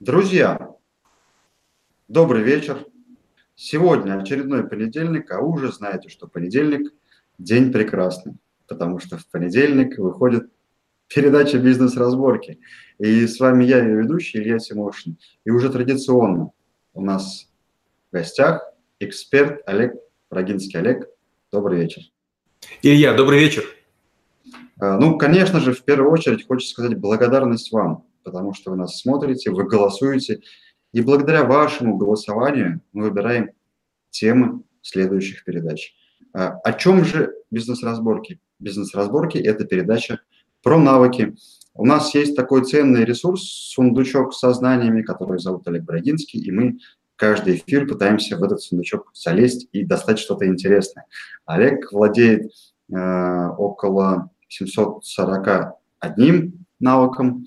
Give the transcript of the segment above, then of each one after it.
Друзья, добрый вечер. Сегодня очередной понедельник, а вы уже знаете, что понедельник – день прекрасный, потому что в понедельник выходит передача «Бизнес-разборки». И с вами я, ее ведущий Илья Тимошин. И уже традиционно у нас в гостях эксперт Олег Рогинский. Олег, добрый вечер. Илья, добрый вечер. А, ну, конечно же, в первую очередь хочется сказать благодарность вам, потому что вы нас смотрите, вы голосуете, и благодаря вашему голосованию мы выбираем темы следующих передач. А, о чем же бизнес-разборки? Бизнес-разборки – это передача про навыки. У нас есть такой ценный ресурс, сундучок со знаниями, который зовут Олег Брагинский, и мы каждый эфир пытаемся в этот сундучок залезть и достать что-то интересное. Олег владеет э, около 741 навыком,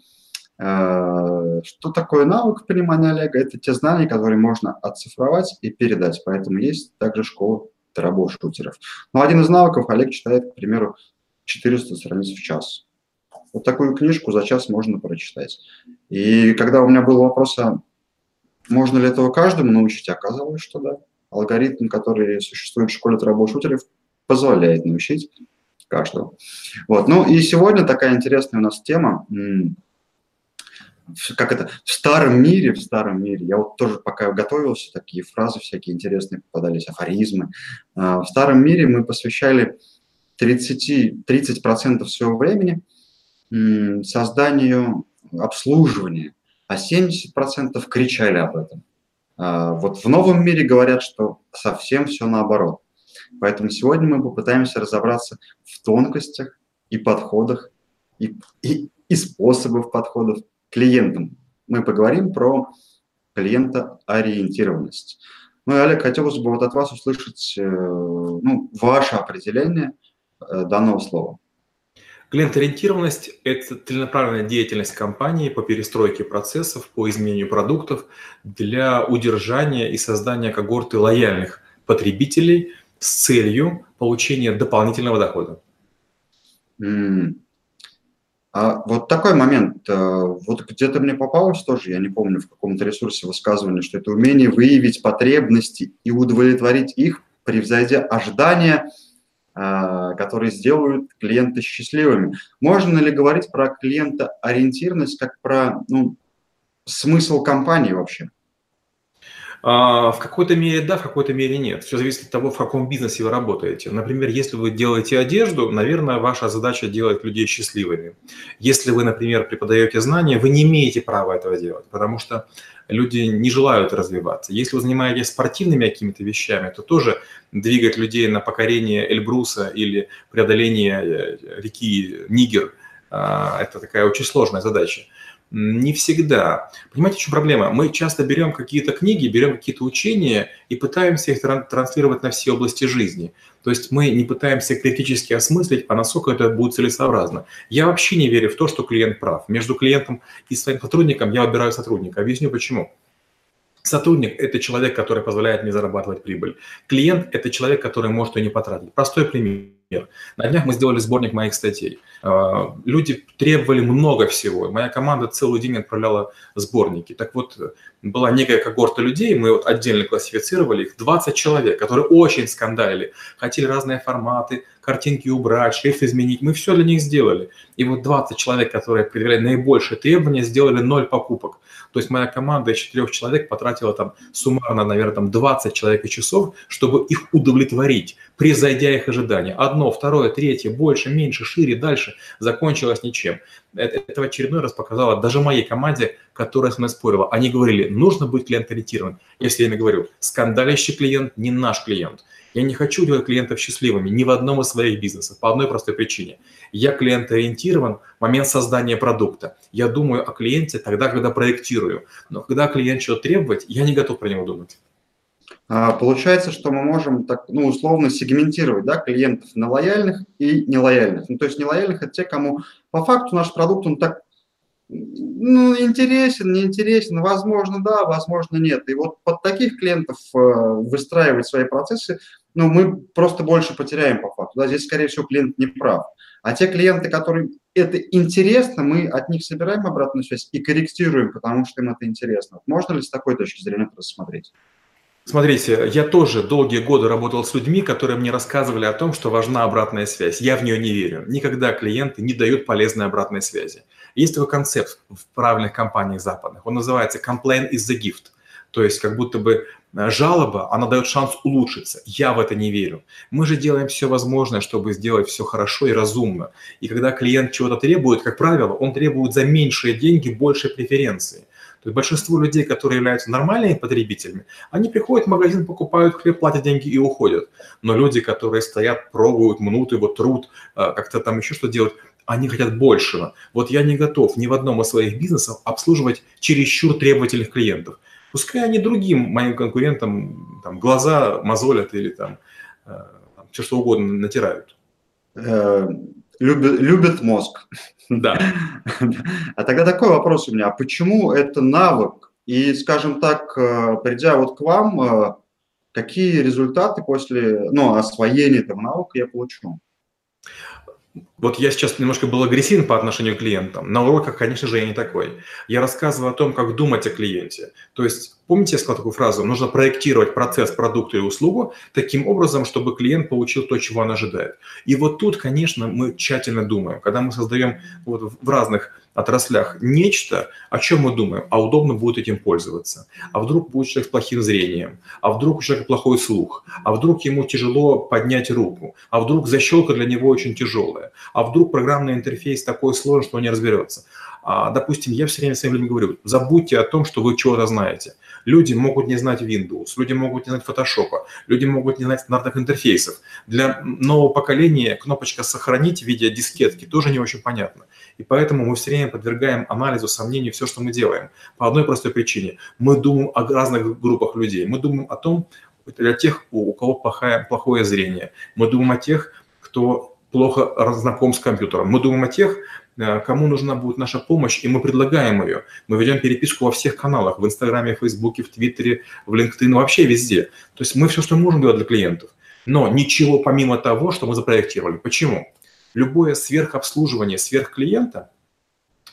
что такое навык понимания Олега? Это те знания, которые можно оцифровать и передать. Поэтому есть также школа трабошутеров. Но один из навыков Олег читает, к примеру, 400 страниц в час. Вот такую книжку за час можно прочитать. И когда у меня был вопрос, а можно ли этого каждому научить, оказалось, что да. Алгоритм, который существует в школе трабошутеров, позволяет научить каждого. Вот. Ну и сегодня такая интересная у нас тема – как это, в старом мире, в старом мире, я вот тоже пока готовился, такие фразы всякие интересные попадались, афоризмы. А, в старом мире мы посвящали 30, 30% своего времени созданию обслуживания, а 70% кричали об этом. А, вот в новом мире говорят, что совсем все наоборот. Поэтому сегодня мы попытаемся разобраться в тонкостях и подходах, и, и, и способах подходов клиентам. Мы поговорим про клиентоориентированность. Ну и, Олег, хотелось бы вот от вас услышать э, ну, ваше определение э, данного слова. Клиентоориентированность – это целенаправленная деятельность компании по перестройке процессов, по изменению продуктов для удержания и создания когорты лояльных потребителей с целью получения дополнительного дохода. Mm. А вот такой момент, э, вот где-то мне попалось тоже, я не помню, в каком-то ресурсе высказывание, что это умение выявить потребности и удовлетворить их, превзойдя ожидания, э, которые сделают клиента счастливыми. Можно ли говорить про клиента ориентированность как про ну, смысл компании вообще? А, в какой-то мере да, в какой-то мере нет. Все зависит от того, в каком бизнесе вы работаете. Например, если вы делаете одежду, наверное, ваша задача делать людей счастливыми. Если вы, например, преподаете знания, вы не имеете права этого делать, потому что люди не желают развиваться. Если вы занимаетесь спортивными какими-то вещами, то тоже двигать людей на покорение Эльбруса или преодоление э, реки Нигер а, – это такая очень сложная задача. Не всегда. Понимаете, в чем проблема? Мы часто берем какие-то книги, берем какие-то учения и пытаемся их транслировать на все области жизни. То есть мы не пытаемся критически осмыслить, а насколько это будет целесообразно. Я вообще не верю в то, что клиент прав. Между клиентом и своим сотрудником я выбираю сотрудника. Объясню почему. Сотрудник – это человек, который позволяет мне зарабатывать прибыль. Клиент – это человек, который может ее не потратить. Простой пример. На днях мы сделали сборник моих статей. А, люди требовали много всего. Моя команда целый день отправляла сборники. Так вот, была некая когорта людей, мы вот отдельно классифицировали их, 20 человек, которые очень скандалили, хотели разные форматы, картинки убрать, шрифт изменить. Мы все для них сделали. И вот 20 человек, которые предъявляли наибольшие требования, сделали ноль покупок. То есть моя команда из четырех человек потратила там суммарно, наверное, там 20 человек и часов, чтобы их удовлетворить, превзойдя их ожидания. Одно, второе, третье, больше, меньше, шире, дальше закончилось ничем. Это, это в очередной раз показало даже моей команде, которая с мной спорила. Они говорили, нужно быть клиент-ориентированным. Я все время говорю, скандалящий клиент не наш клиент. Я не хочу делать клиентов счастливыми ни в одном из своих бизнесов по одной простой причине. Я клиент-ориентирован в момент создания продукта. Я думаю о клиенте тогда, когда проектирую. Но когда клиент что-то требовать, я не готов про него думать. А, получается, что мы можем так, ну, условно сегментировать да, клиентов на лояльных и нелояльных. Ну, то есть нелояльных – это те, кому по факту наш продукт, он так ну, интересен, не интересен, возможно, да, возможно, нет. И вот под таких клиентов э, выстраивать свои процессы, ну, мы просто больше потеряем по факту. Да, здесь, скорее всего, клиент не прав. А те клиенты, которые это интересно, мы от них собираем обратную связь и корректируем, потому что им это интересно. Можно ли с такой точки зрения это рассмотреть? Смотрите, я тоже долгие годы работал с людьми, которые мне рассказывали о том, что важна обратная связь. Я в нее не верю. Никогда клиенты не дают полезной обратной связи. Есть такой концепт в правильных компаниях западных. Он называется «complain is the gift». То есть как будто бы э, жалоба, она дает шанс улучшиться. Я в это не верю. Мы же делаем все возможное, чтобы сделать все хорошо и разумно. И когда клиент чего-то требует, как правило, он требует за меньшие деньги больше преференции. То есть большинство людей, которые являются нормальными потребителями, они приходят в магазин, покупают хлеб, платят деньги и уходят. Но люди, которые стоят, пробуют, мнут его труд, э, как-то там еще что делают, они хотят большего. Вот я не готов ни в одном из своих бизнесов обслуживать чересчур требовательных клиентов. Пускай они другим моим конкурентам там, глаза мозолят или там, э, там все что угодно натирают. Любит, любит мозг. Да. А тогда такой вопрос у меня. А почему это навык? И, скажем так, э, придя вот к вам, э, какие результаты после ну, освоения этого навыка я получу? Вот я сейчас немножко был агрессивен по отношению к клиентам. На уроках, конечно же, я не такой. Я рассказываю о том, как думать о клиенте. То есть, помните, я сказал такую фразу? Нужно проектировать процесс, продукт или услугу таким образом, чтобы клиент получил то, чего он ожидает. И вот тут, конечно, мы тщательно думаем. Когда мы создаем вот в разных отраслях нечто, о чем мы думаем, а удобно будет этим пользоваться. А вдруг будет человек с плохим зрением, а вдруг у человека плохой слух, а вдруг ему тяжело поднять руку, а вдруг защелка для него очень тяжелая, а вдруг программный интерфейс такой сложный, что он не разберется. А, допустим, я все время своим людям говорю, забудьте о том, что вы чего-то знаете. Люди могут не знать Windows, люди могут не знать Photoshop, люди могут не знать стандартных интерфейсов. Для нового поколения кнопочка «Сохранить» в виде дискетки тоже не очень понятно. И поэтому мы все время подвергаем анализу, сомнению все, что мы делаем. По одной простой причине. Мы думаем о разных группах людей. Мы думаем о том, для тех, у кого плохое, плохое зрение. Мы думаем о тех, кто плохо знаком с компьютером. Мы думаем о тех, э, кому нужна будет наша помощь, и мы предлагаем ее. Мы ведем переписку во всех каналах, в Инстаграме, в Фейсбуке, в Твиттере, в LinkedIn, вообще везде. То есть мы все, что можем делать для клиентов. Но ничего помимо того, что мы запроектировали. Почему? любое сверхобслуживание сверхклиента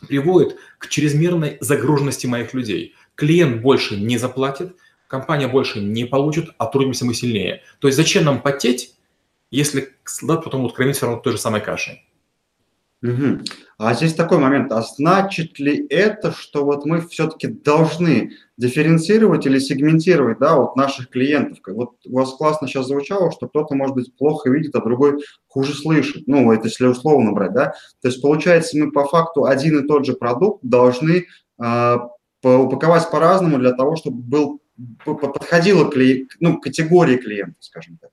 приводит к чрезмерной загруженности моих людей. Клиент больше не заплатит, компания больше не получит, а трудимся мы сильнее. То есть зачем нам потеть, если солдат потом будут кормить все равно той же самой кашей? Угу. А здесь такой момент, а значит ли это, что вот мы все-таки должны дифференцировать или сегментировать, да, вот наших клиентов? Вот у вас классно сейчас звучало, что кто-то, может быть, плохо видит, а другой хуже слышит. Ну, это если условно брать, да. То есть, получается, мы по факту один и тот же продукт должны э, упаковать по-разному для того, чтобы был подходило к ну, категории клиента, скажем так.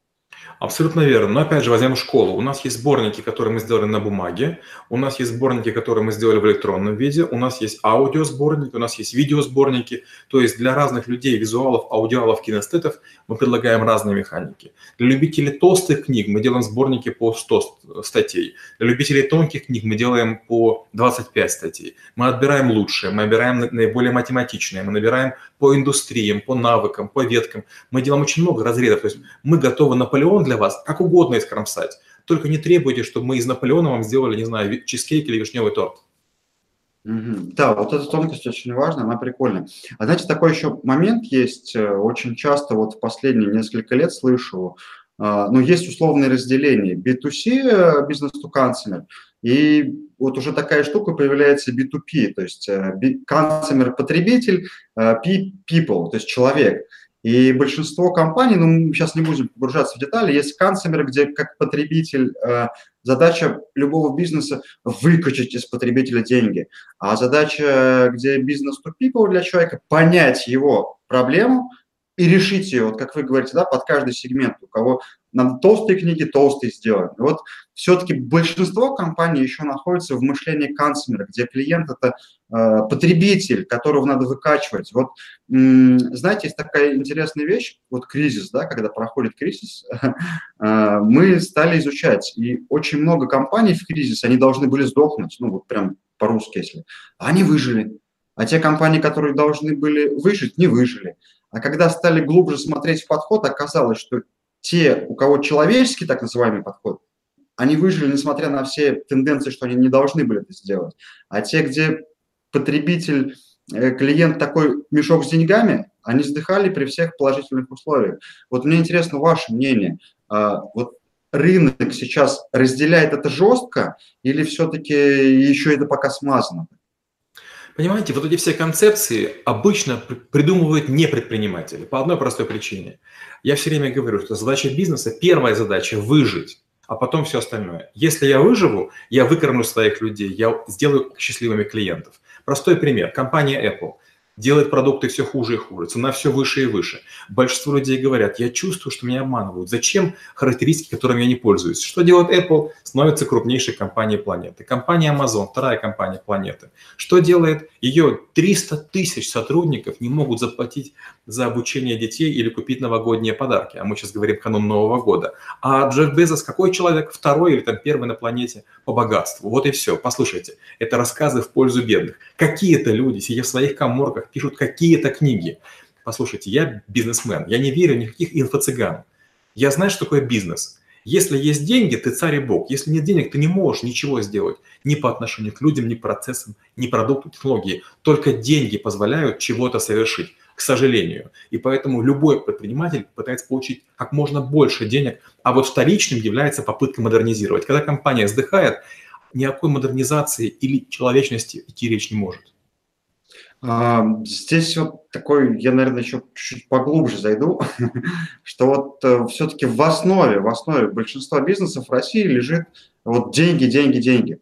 Абсолютно верно. Но опять же, возьмем школу. У нас есть сборники, которые мы сделали на бумаге, у нас есть сборники, которые мы сделали в электронном виде, у нас есть аудиосборники, у нас есть видеосборники. То есть для разных людей, визуалов, аудиалов, кинестетов мы предлагаем разные механики. Для любителей толстых книг мы делаем сборники по 100 статей. Для любителей тонких книг мы делаем по 25 статей. Мы отбираем лучшие, мы отбираем наиболее математичные, мы набираем по индустриям, по навыкам, по веткам. Мы делаем очень много разрядов. То есть мы готовы Наполеон для вас как угодно искромсать. Только не требуйте, чтобы мы из Наполеона вам сделали, не знаю, чизкейк или вишневый торт. Да, вот эта тонкость очень важна, она прикольная. А знаете, такой еще момент есть, э, очень часто вот в последние несколько лет слышу, а, ну, есть условное разделение B2C, э, бизнес-to-consumer, и вот уже такая штука появляется B2P, то есть э, consumer – потребитель, people, то есть человек. И большинство компаний, ну, мы сейчас не будем погружаться в детали, есть консумеры, где как потребитель э, задача любого бизнеса выкачать из потребителя деньги, а задача, где бизнес to people для человека, понять его проблему, и решить ее, вот как вы говорите, да, под каждый сегмент. У кого надо толстые книги, толстые сделать. Вот все-таки большинство компаний еще находится в мышлении консумера, где клиент – это э, потребитель, которого надо выкачивать. Вот, м- знаете, есть такая интересная вещь, вот кризис, да, когда проходит кризис, э, мы стали изучать, и очень много компаний в кризис, они должны были сдохнуть, ну вот прям по-русски, если, они выжили. А те компании, которые должны были выжить, не выжили. А когда стали глубже смотреть в подход, оказалось, что те, у кого человеческий так называемый подход, они выжили, несмотря на все тенденции, что они не должны были это сделать. А те, где потребитель, э, клиент такой мешок с деньгами, они вздыхали при всех положительных условиях. Вот мне интересно ваше мнение. А, вот рынок сейчас разделяет это жестко или все-таки еще это пока смазано? Понимаете, вот эти все концепции обычно придумывают не предприниматели по одной простой причине. Я все время говорю, что задача бизнеса, первая задача – выжить а потом все остальное. Если я выживу, я выкормлю своих людей, я сделаю счастливыми клиентов. Простой пример. Компания Apple – делает продукты все хуже и хуже, цена все выше и выше. Большинство людей говорят, я чувствую, что меня обманывают. Зачем характеристики, которыми я не пользуюсь? Что делает Apple? Становится крупнейшей компанией планеты. Компания Amazon, вторая компания планеты. Что делает? Ее 300 тысяч сотрудников не могут заплатить за обучение детей или купить новогодние подарки. А мы сейчас говорим канун Нового года. А Джефф Безос какой человек? Второй или там первый на планете по богатству. Вот и все. Послушайте, это рассказы в пользу бедных. Какие-то люди, сидя в своих коморках, пишут какие-то книги. Послушайте, я бизнесмен, я не верю никаких инфо-цыган. Я знаю, что такое бизнес. Если есть деньги, ты царь и бог. Если нет денег, ты не можешь ничего сделать. Ни по отношению к людям, ни к процессам, ни продукту, технологии. Только деньги позволяют чего-то совершить, к сожалению. И поэтому любой предприниматель пытается получить как можно больше денег. А вот вторичным является попытка модернизировать. Когда компания вздыхает, ни о какой модернизации или человечности идти речь не может. А, здесь вот такой, я, наверное, еще чуть-чуть поглубже зайду, что вот э, все-таки в основе, в основе большинства бизнесов в России лежит вот деньги, деньги, деньги.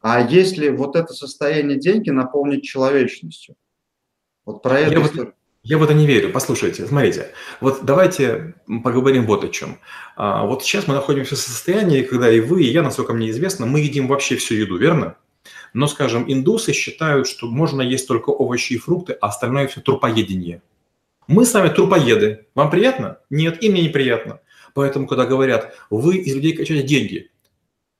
А если вот это состояние деньги наполнить человечностью? Вот про это... Я, вот, я в это не верю. Послушайте, смотрите, вот давайте поговорим вот о чем. А, вот сейчас мы находимся в состоянии, когда и вы, и я, насколько мне известно, мы едим вообще всю еду, верно? Но, скажем, индусы считают, что можно есть только овощи и фрукты, а остальное все трупоедение. Мы с вами трупоеды. Вам приятно? Нет, и мне неприятно. Поэтому, когда говорят, вы из людей качаете деньги,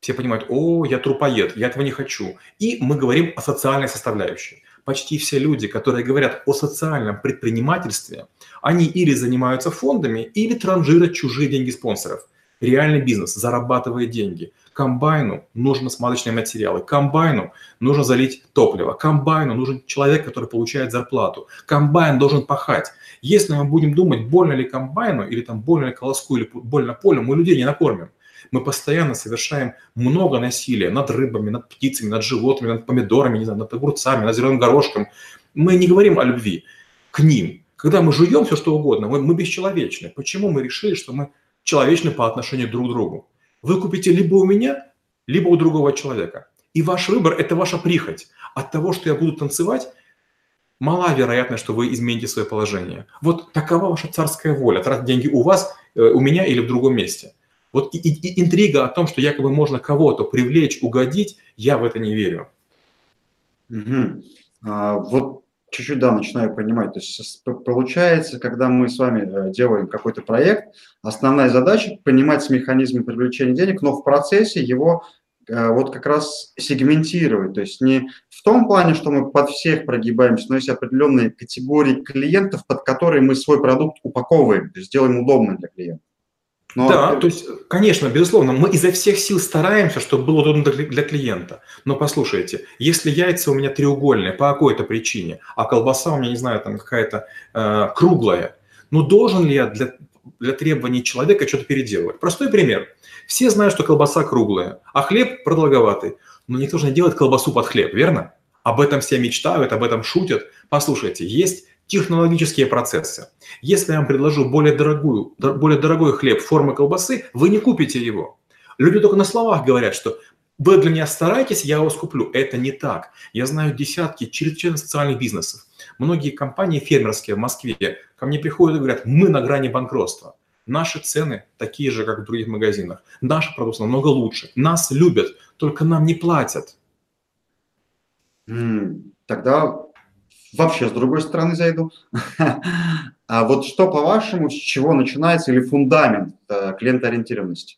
все понимают, о, я трупоед, я этого не хочу. И мы говорим о социальной составляющей. Почти все люди, которые говорят о социальном предпринимательстве, они или занимаются фондами, или транжирят чужие деньги спонсоров. Реальный бизнес зарабатывает деньги. Комбайну нужны смазочные материалы, комбайну нужно залить топливо, комбайну нужен человек, который получает зарплату, комбайн должен пахать. Если мы будем думать, больно ли комбайну, или там больно ли колоску, или больно полю, мы людей не накормим. Мы постоянно совершаем много насилия над рыбами, над птицами, над животными, над помидорами, не знаю, над огурцами, над зеленым горошком. Мы не говорим о любви к ним. Когда мы жуем все что угодно, мы, мы бесчеловечны. Почему мы решили, что мы человечны по отношению друг к другу? Вы купите либо у меня, либо у другого человека. И ваш выбор – это ваша прихоть. От того, что я буду танцевать, мала вероятность, что вы измените свое положение. Вот такова ваша царская воля. Тратить деньги у вас, э, у меня или в другом месте. Вот и, и, и интрига о том, что якобы можно кого-то привлечь, угодить, я в это не верю. Угу. А, вот чуть-чуть, да, начинаю понимать. То есть получается, когда мы с вами э, делаем какой-то проект, основная задача – понимать механизмы привлечения денег, но в процессе его э, вот как раз сегментировать. То есть не в том плане, что мы под всех прогибаемся, но есть определенные категории клиентов, под которые мы свой продукт упаковываем, то есть делаем удобно для клиента. Но... Да, то есть, конечно, безусловно, мы изо всех сил стараемся, чтобы было удобно для клиента. Но послушайте, если яйца у меня треугольные по какой-то причине, а колбаса у меня, не знаю, там какая-то э, круглая, ну должен ли я для, для требований человека что-то переделывать? Простой пример. Все знают, что колбаса круглая, а хлеб продолговатый. Но никто же не делает колбасу под хлеб, верно? Об этом все мечтают, об этом шутят. Послушайте, есть технологические процессы. Если я вам предложу более, дорогую, более дорогой хлеб формы колбасы, вы не купите его. Люди только на словах говорят, что вы для меня старайтесь, я вас куплю. Это не так. Я знаю десятки чрезвычайно социальных бизнесов. Многие компании фермерские в Москве ко мне приходят и говорят, мы на грани банкротства. Наши цены такие же, как в других магазинах. Наша продукция намного лучше. Нас любят, только нам не платят. Тогда вообще с другой стороны зайду. А вот что, по-вашему, с чего начинается или фундамент э, клиентоориентированности?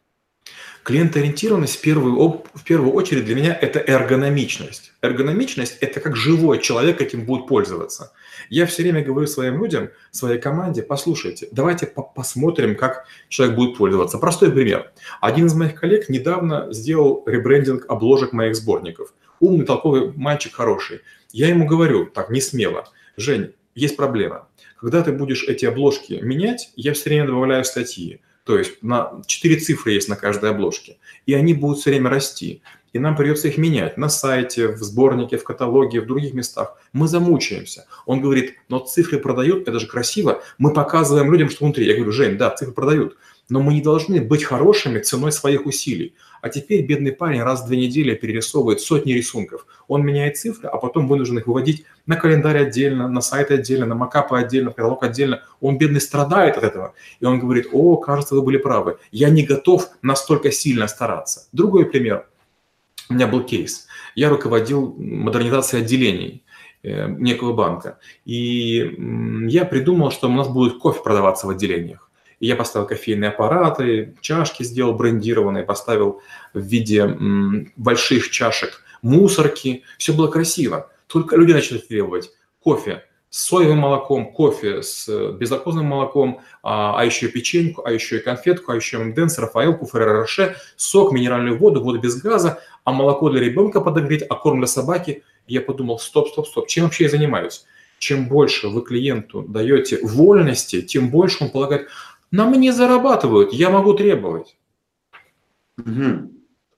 Клиентоориентированность в первую, в первую очередь для меня это эргономичность. Эргономичность – это как живой человек этим будет пользоваться. Я все время говорю своим людям, своей команде, послушайте, давайте по посмотрим, как человек будет пользоваться. Простой пример. Один из моих коллег недавно сделал ребрендинг обложек моих сборников. Умный, толковый мальчик, хороший. Я ему говорю, так, не смело, Жень, есть проблема. Когда ты будешь эти обложки менять, я все время добавляю статьи. То есть на 4 цифры есть на каждой обложке. И они будут все время расти. И нам придется их менять на сайте, в сборнике, в каталоге, в других местах. Мы замучаемся. Он говорит, но цифры продают, это же красиво. Мы показываем людям, что внутри. Я говорю, Жень, да, цифры продают. Но мы не должны быть хорошими ценой своих усилий. А теперь бедный парень раз в две недели перерисовывает сотни рисунков. Он меняет цифры, а потом вынужден их выводить на календарь отдельно, на сайт отдельно, на макапы отдельно, в каталог отдельно. Он, бедный, страдает от этого. И он говорит, о, кажется, вы были правы. Я не готов настолько сильно стараться. Другой пример. У меня был кейс. Я руководил модернизацией отделений э, некого банка. И я придумал, что у нас будет кофе продаваться в отделениях. И я поставил кофейные аппараты, чашки сделал брендированные, поставил в виде больших чашек мусорки. Все было красиво. Только люди начали требовать кофе с соевым молоком, кофе с безлактозным молоком, а, а еще печеньку, а еще и конфетку, а еще МДНС, Рафаэлку, Ферреро Роше, сок, минеральную воду, воду без газа, а молоко для ребенка подогреть, а корм для собаки. И я подумал, стоп, стоп, стоп, чем вообще я занимаюсь? Чем больше вы клиенту даете вольности, тем больше он полагает, на мне зарабатывают, я могу требовать. Угу.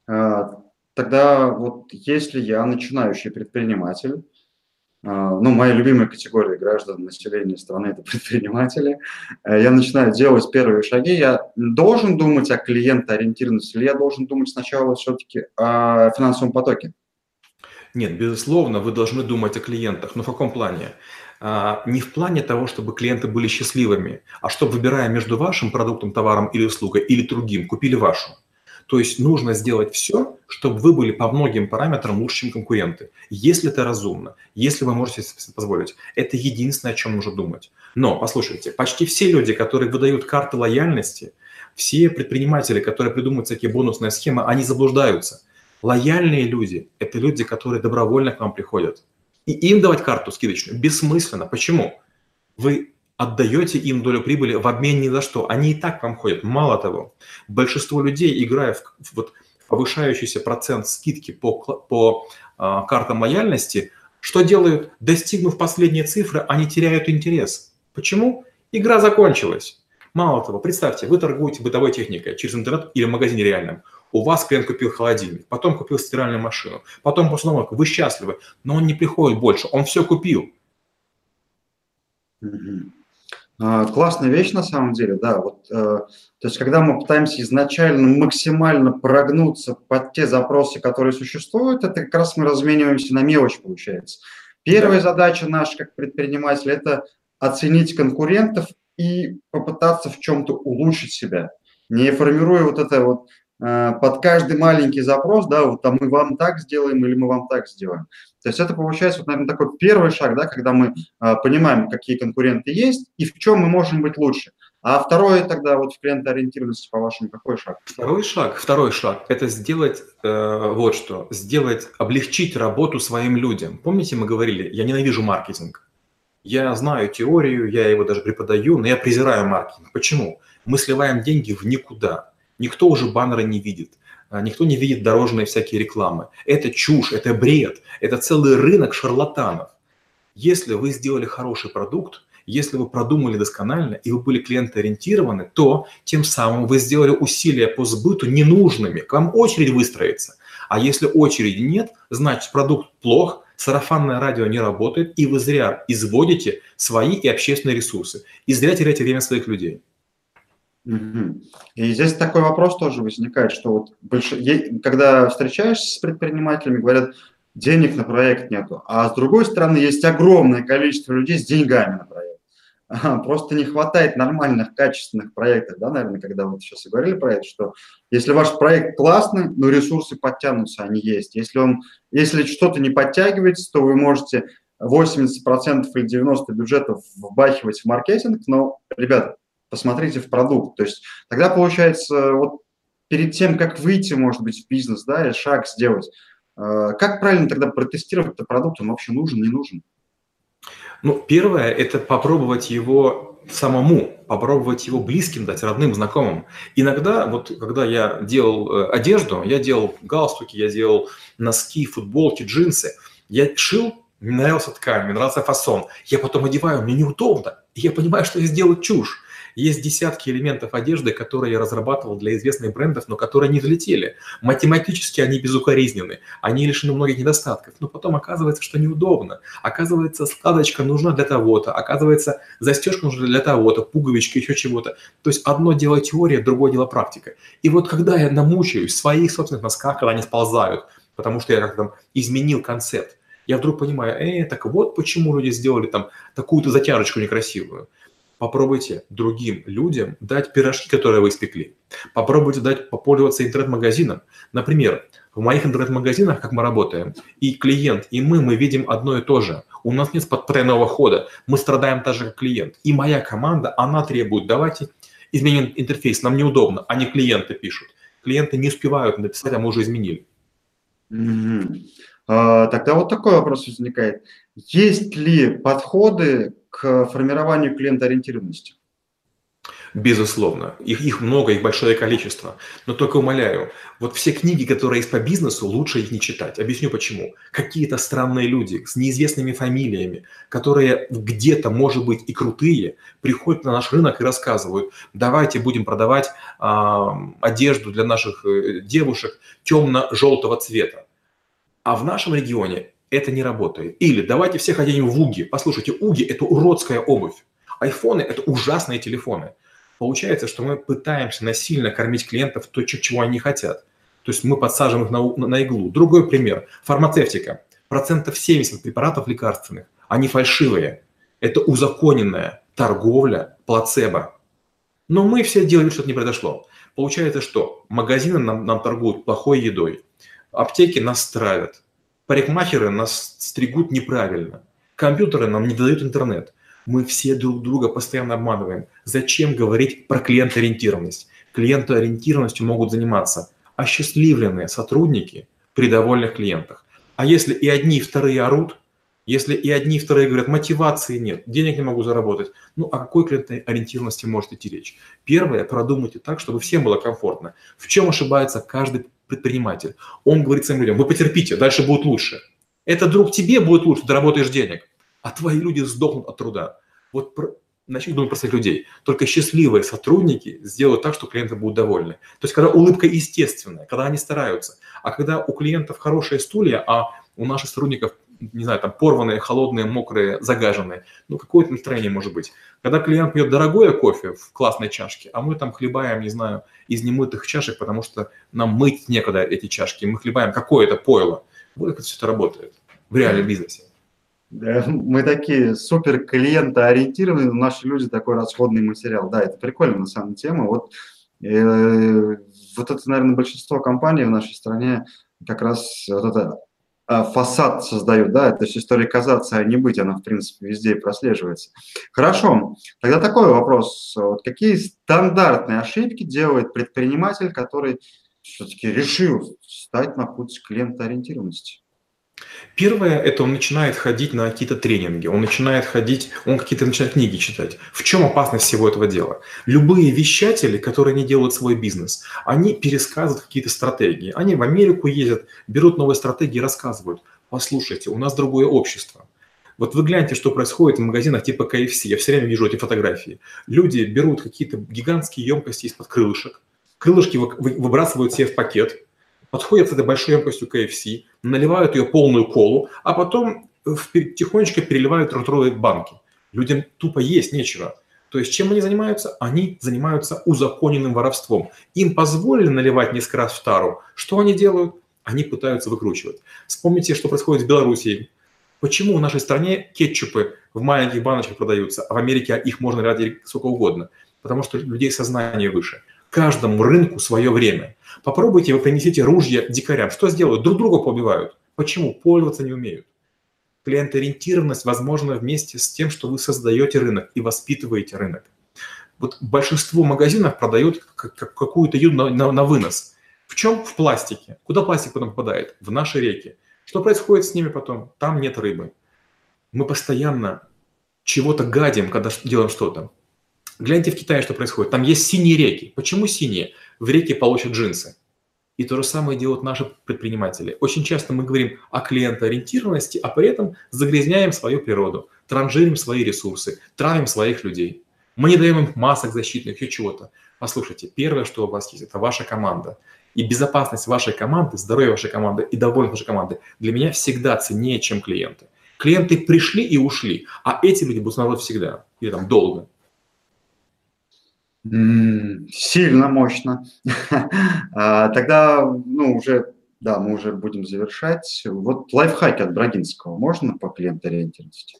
А, тогда вот если я начинающий предприниматель, а, ну, моя любимая категория граждан населения страны – это предприниматели. А, я начинаю делать первые шаги. Я должен думать о клиентоориентированности или я должен думать сначала все-таки о финансовом потоке? Нет, безусловно, вы должны думать о клиентах. Но в каком плане? А, не в плане того, чтобы клиенты были счастливыми, а чтобы, выбирая между вашим продуктом, товаром или услугой или другим, купили вашу. То есть нужно сделать все, чтобы вы были по многим параметрам лучше, чем конкуренты. Если это разумно, если вы можете себе позволить. Это единственное, о чем нужно думать. Но, послушайте, почти все люди, которые выдают карты лояльности, все предприниматели, которые придумывают всякие бонусные схемы, они заблуждаются. Лояльные люди – это люди, которые добровольно к вам приходят. И им давать карту скидочную бессмысленно. Почему? Вы отдаете им долю прибыли в обмен ни за что. Они и так к вам ходят. Мало того, большинство людей, играя в, вот, повышающийся процент скидки по, по а, картам лояльности, что делают? Достигнув последние цифры, они теряют интерес. Почему? Игра закончилась. Мало того, представьте, вы торгуете бытовой техникой через интернет или в магазине реальном у вас клиент купил холодильник, потом купил стиральную машину, потом посудомойку, вы счастливы, но он не приходит больше, он все купил. А, классная вещь на самом деле, да. Вот, э, то есть, когда мы пытаемся изначально максимально прогнуться под те запросы, которые существуют, это как раз мы размениваемся на мелочь, получается. Первая да. задача наша как предпринимателя – это оценить конкурентов и попытаться в чем-то улучшить себя, не формируя вот это вот под каждый маленький запрос, да, вот там мы вам так сделаем или мы вам так сделаем. То есть это получается, вот, наверное, такой первый шаг, да, когда мы э, понимаем, какие конкуренты есть и в чем мы можем быть лучше. А второе тогда вот в клиентоориентированности, по-вашему, какой шаг? Второй шаг, второй шаг – это сделать э, вот что, сделать, облегчить работу своим людям. Помните, мы говорили, я ненавижу маркетинг. Я знаю теорию, я его даже преподаю, но я презираю маркетинг. Почему? Мы сливаем деньги в никуда Никто уже баннеры не видит. А, никто не видит дорожные всякие рекламы. Это чушь, это бред, это целый рынок шарлатанов. Если вы сделали хороший продукт, если вы продумали досконально и вы были клиентоориентированы, то тем самым вы сделали усилия по сбыту ненужными. К вам очередь выстроится. А если очереди нет, значит продукт плох, сарафанное радио не работает, и вы зря изводите свои и общественные ресурсы. И зря теряете время своих людей. И здесь такой вопрос тоже возникает, что вот больш... когда встречаешься с предпринимателями, говорят, денег на проект нету, а с другой стороны есть огромное количество людей с деньгами на проект. Просто не хватает нормальных, качественных проектов, да, наверное, когда вот сейчас и говорили про это, что если ваш проект классный, но ресурсы подтянутся, они есть. Если, он, если что-то не подтягивается, то вы можете 80% или 90% бюджетов вбахивать в маркетинг, но, ребята, посмотрите в продукт. То есть тогда получается, вот перед тем, как выйти, может быть, в бизнес, да, и шаг сделать, э, как правильно тогда протестировать этот продукт, он вообще нужен, не нужен? Ну, первое – это попробовать его самому, попробовать его близким дать, родным, знакомым. Иногда, вот когда я делал э, одежду, я делал галстуки, я делал носки, футболки, джинсы, я шил, мне нравился ткань, мне нравился фасон. Я потом одеваю, мне неудобно. И я понимаю, что я сделал чушь. Есть десятки элементов одежды, которые я разрабатывал для известных брендов, но которые не взлетели. Математически они безукоризнены, они лишены многих недостатков, но потом оказывается, что неудобно. Оказывается, складочка нужна для того-то, оказывается, застежка нужна для того-то, пуговичка, еще чего-то. То есть одно дело теория, другое дело практика. И вот когда я намучаюсь в своих собственных носках, когда они сползают, потому что я как-то там изменил концепт, я вдруг понимаю, э, так вот почему люди сделали там такую-то затяжечку некрасивую. Попробуйте другим людям дать пирожки, которые вы испекли. Попробуйте дать попользоваться интернет-магазином. Например, в моих интернет-магазинах, как мы работаем, и клиент, и мы, мы видим одно и то же. У нас нет подтройного хода. Мы страдаем так же, как клиент. И моя команда, она требует, давайте изменим интерфейс, нам неудобно. Они клиенты пишут. Клиенты не успевают написать, а мы уже изменили. Mm-hmm. Тогда вот такой вопрос возникает. Есть ли подходы к формированию клиентоориентированности? Безусловно. Их, их много, их большое количество. Но только умоляю, вот все книги, которые есть по бизнесу, лучше их не читать. Объясню почему. Какие-то странные люди с неизвестными фамилиями, которые где-то, может быть, и крутые, приходят на наш рынок и рассказывают, давайте будем продавать э, одежду для наших э, девушек темно-желтого цвета. А в нашем регионе это не работает. Или давайте всех оденем в УГИ. Послушайте, УГИ – это уродская обувь. Айфоны – это ужасные телефоны. Получается, что мы пытаемся насильно кормить клиентов то, чего они хотят. То есть мы подсаживаем их на, на иглу. Другой пример. Фармацевтика. Процентов 70 препаратов лекарственных. Они фальшивые. Это узаконенная торговля плацебо. Но мы все делаем, что-то не произошло. Получается, что магазины нам, нам торгуют плохой едой, Аптеки нас травят. Парикмахеры нас стригут неправильно. Компьютеры нам не дают интернет. Мы все друг друга постоянно обманываем. Зачем говорить про клиентоориентированность? Клиентоориентированностью могут заниматься осчастливленные сотрудники при довольных клиентах. А если и одни, и вторые орут, если и одни, и вторые говорят, мотивации нет, денег не могу заработать, ну о какой клиентоориентированности может идти речь? Первое, продумайте так, чтобы всем было комфортно. В чем ошибается каждый предприниматель. Он говорит своим людям, вы потерпите, дальше будет лучше. Это друг тебе будет лучше, ты работаешь денег, а твои люди сдохнут от труда. Вот про, начни думать про своих людей. Только счастливые сотрудники сделают так, что клиенты будут довольны. То есть, когда улыбка естественная, когда они стараются. А когда у клиентов хорошие стулья, а у наших сотрудников не знаю, там порванные, холодные, мокрые, загаженные. Ну, какое-то настроение может быть. Когда клиент пьет дорогое кофе в классной чашке, а мы там хлебаем, не знаю, из немытых чашек, потому что нам мыть некогда эти чашки, мы хлебаем какое-то пойло. Вот как это все это работает в реальном бизнесе. Да, мы такие супер клиентоориентированные, но наши люди такой расходный материал. Да, это прикольно на самом тема. Вот, э, вот это, наверное, большинство компаний в нашей стране как раз вот это фасад создают, да, это же история казаться, а не быть, она, в принципе, везде прослеживается. Хорошо, тогда такой вопрос. Вот какие стандартные ошибки делает предприниматель, который все-таки решил стать на путь клиентоориентированности? Первое, это он начинает ходить на какие-то тренинги, он начинает ходить, он какие-то начинает книги читать. В чем опасность всего этого дела? Любые вещатели, которые не делают свой бизнес, они пересказывают какие-то стратегии. Они в Америку ездят, берут новые стратегии и рассказывают. Послушайте, у нас другое общество. Вот вы гляньте, что происходит в магазинах типа KFC. Я все время вижу эти фотографии. Люди берут какие-то гигантские емкости из-под крылышек, крылышки выбрасывают себе в пакет, подходят с этой большой емкостью KFC, наливают ее полную колу, а потом тихонечко переливают ротровые банки. Людям тупо есть нечего. То есть чем они занимаются? Они занимаются узаконенным воровством. Им позволили наливать несколько раз в тару. Что они делают? Они пытаются выкручивать. Вспомните, что происходит в Беларуси. Почему в нашей стране кетчупы в маленьких баночках продаются, а в Америке их можно наливать сколько угодно? Потому что людей сознание выше каждому рынку свое время. Попробуйте, вы принесите ружья дикарям. Что сделают? Друг друга побивают. Почему? Пользоваться не умеют. Клиентоориентированность возможна вместе с тем, что вы создаете рынок и воспитываете рынок. Вот большинство магазинов продают какую-то еду на, на, на вынос. В чем? В пластике. Куда пластик потом попадает? В наши реки. Что происходит с ними потом? Там нет рыбы. Мы постоянно чего-то гадим, когда делаем что-то. Гляньте в Китае, что происходит. Там есть синие реки. Почему синие? В реке получат джинсы. И то же самое делают наши предприниматели. Очень часто мы говорим о клиентоориентированности, а при этом загрязняем свою природу, транжирим свои ресурсы, травим своих людей. Мы не даем им масок защитных, еще чего-то. Послушайте, первое, что у вас есть, это ваша команда. И безопасность вашей команды, здоровье вашей команды и довольность вашей команды для меня всегда ценнее, чем клиенты. Клиенты пришли и ушли, а эти люди будут снова всегда или там долго. Сильно мощно. А, тогда, ну, уже, да, мы уже будем завершать. Вот лайфхаки от Брагинского можно по клиентоориентированности?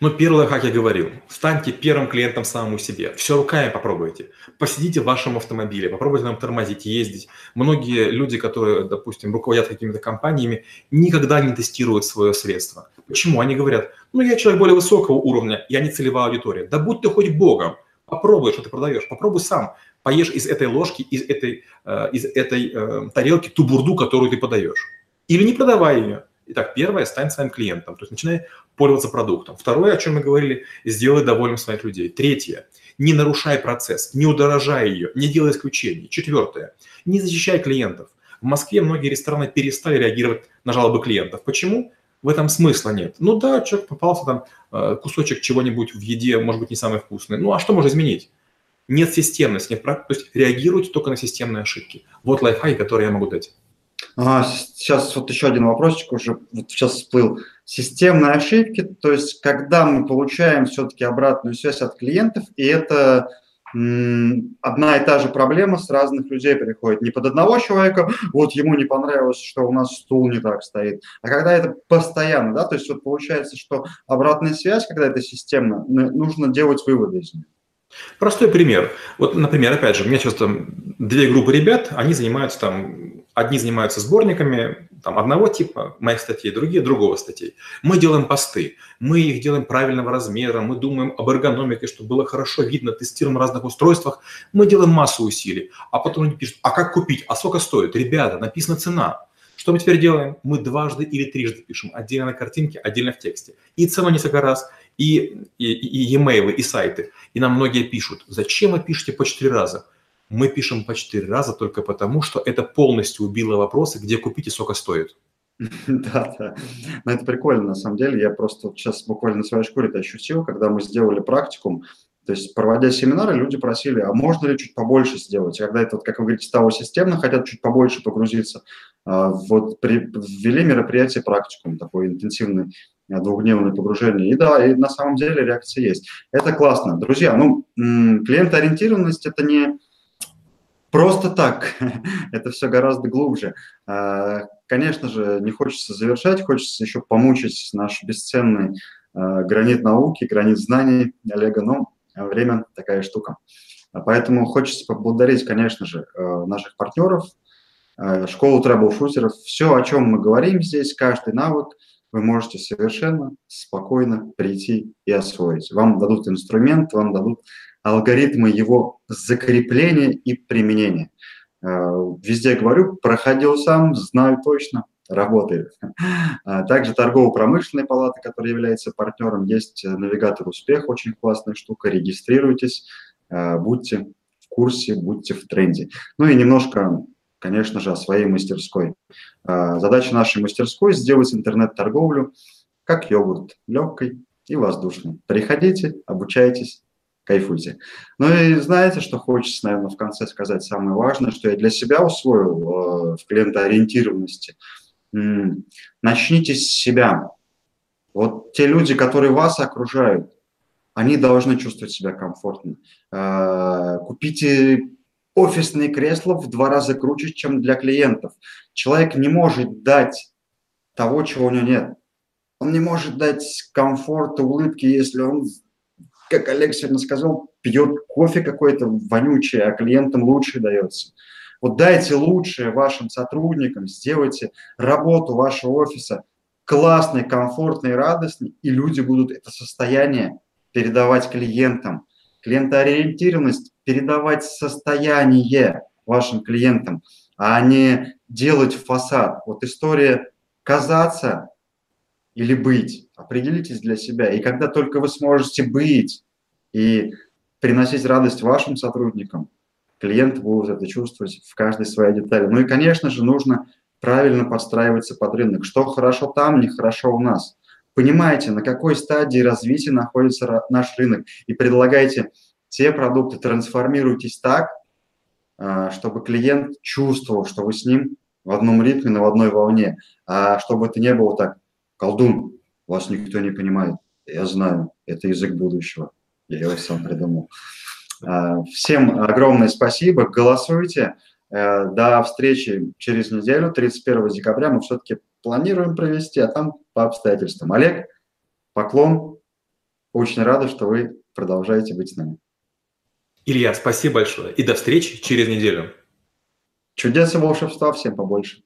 Ну, первый как я говорил, станьте первым клиентом самому себе. Все руками попробуйте. Посидите в вашем автомобиле, попробуйте нам тормозить, ездить. Многие люди, которые, допустим, руководят какими-то компаниями, никогда не тестируют свое средство. Почему? Они говорят, ну, я человек более высокого уровня, я не целевая аудитория. Да будь ты хоть богом, попробуй, что ты продаешь, попробуй сам. Поешь из этой ложки, из этой, э, из этой э, тарелки ту бурду, которую ты подаешь. Или не продавай ее. Итак, первое, стань своим клиентом, то есть начинай пользоваться продуктом. Второе, о чем мы говорили, сделай довольным своих людей. Третье, не нарушай процесс, не удорожай ее, не делай исключений. Четвертое, не защищай клиентов. В Москве многие рестораны перестали реагировать на жалобы клиентов. Почему? В этом смысла нет. Ну да, человек попался там, э, кусочек чего-нибудь в еде, может быть, не самый вкусный. Ну а что можно изменить? Нет системности, нет, то есть реагируйте только на системные ошибки. Вот лайфхак, который я могу дать. А, сейчас вот еще один вопросик уже вот сейчас всплыл. Системные ошибки, то есть когда мы получаем все-таки обратную связь от клиентов, и это одна и та же проблема с разных людей приходит. Не под одного человека, вот ему не понравилось, что у нас стул не так стоит, а когда это постоянно, да, то есть вот получается, что обратная связь, когда это системно, нужно делать выводы из нее. Простой пример. Вот, например, опять же, у меня сейчас там две группы ребят, они занимаются там Одни занимаются сборниками там, одного типа моих статей, другие другого статей. Мы делаем посты, мы их делаем правильного размера, мы думаем об эргономике, чтобы было хорошо видно, тестируем на разных устройствах. Мы делаем массу усилий. А потом они пишут, а как купить, а сколько стоит? Ребята, написана цена. Что мы теперь делаем? Мы дважды или трижды пишем, отдельно на картинке, отдельно в тексте. И цену несколько раз, и, и, и e-mail, и сайты. И нам многие пишут, зачем вы пишете по четыре раза? Мы пишем по четыре раза только потому, что это полностью убило вопросы, где купить и сколько стоит. Да, да. Но это прикольно, на самом деле. Я просто сейчас буквально на своей шкуре это ощутил, когда мы сделали практикум. То есть, проводя семинары, люди просили, а можно ли чуть побольше сделать? Когда это, вот, как вы говорите, стало системно, хотят чуть побольше погрузиться. А, вот ввели мероприятие практикум, такой интенсивный а, двухдневное погружение. И да, и на самом деле реакция есть. Это классно. Друзья, ну, клиентоориентированность – это не просто так. Это все гораздо глубже. А, конечно же, не хочется завершать, хочется еще помучить наш бесценный а, гранит науки, гранит знаний Олега, но время такая штука. А, поэтому хочется поблагодарить, конечно же, наших партнеров, школу трэбл-шутеров. Все, о чем мы говорим здесь, каждый навык, вы можете совершенно спокойно прийти и освоить. Вам дадут инструмент, вам дадут алгоритмы его закрепления и применения. Э, везде говорю, проходил сам, знаю точно, работает. А также торгово-промышленная палата, которая является партнером, есть навигатор успех, очень классная штука, регистрируйтесь, э, будьте в курсе, будьте в тренде. Ну и немножко, конечно же, о своей мастерской. Э, задача нашей мастерской – сделать интернет-торговлю как йогурт, легкой и воздушной. Приходите, обучайтесь, кайфуйте. Ну и знаете, что хочется, наверное, в конце сказать самое важное, что я для себя усвоил э, в клиентоориентированности. М-м, начните с себя. Вот те люди, которые вас окружают, они должны чувствовать себя комфортно. Э, купите офисные кресла в два раза круче, чем для клиентов. Человек не может дать того, чего у него нет. Он не может дать комфорта, улыбки, если он как Олег сегодня сказал, пьет кофе какой-то вонючий, а клиентам лучше дается. Вот дайте лучшее вашим сотрудникам, сделайте работу вашего офиса классной, комфортной, радостной, и люди будут это состояние передавать клиентам. клиентоориентированность, передавать состояние вашим клиентам, а не делать фасад. Вот история казаться или быть. Определитесь для себя. И когда только вы сможете быть и приносить радость вашим сотрудникам, клиент будет это чувствовать в каждой своей детали. Ну и, конечно же, нужно правильно подстраиваться под рынок. Что хорошо там, нехорошо у нас. Понимаете, на какой стадии развития находится наш рынок и предлагайте те продукты, трансформируйтесь так, а, чтобы клиент чувствовал, что вы с ним в одном ритме, на одной волне, а чтобы это не было так, колдун, вас никто не понимает, я знаю, это язык будущего, я его сам придумал. А, всем огромное спасибо, голосуйте, э, до встречи через неделю, 31 декабря мы все-таки планируем провести, а там по обстоятельствам. Олег, поклон, очень рада, что вы продолжаете быть с нами. Илья, спасибо большое и до встречи через неделю. Чудес и волшебства всем побольше.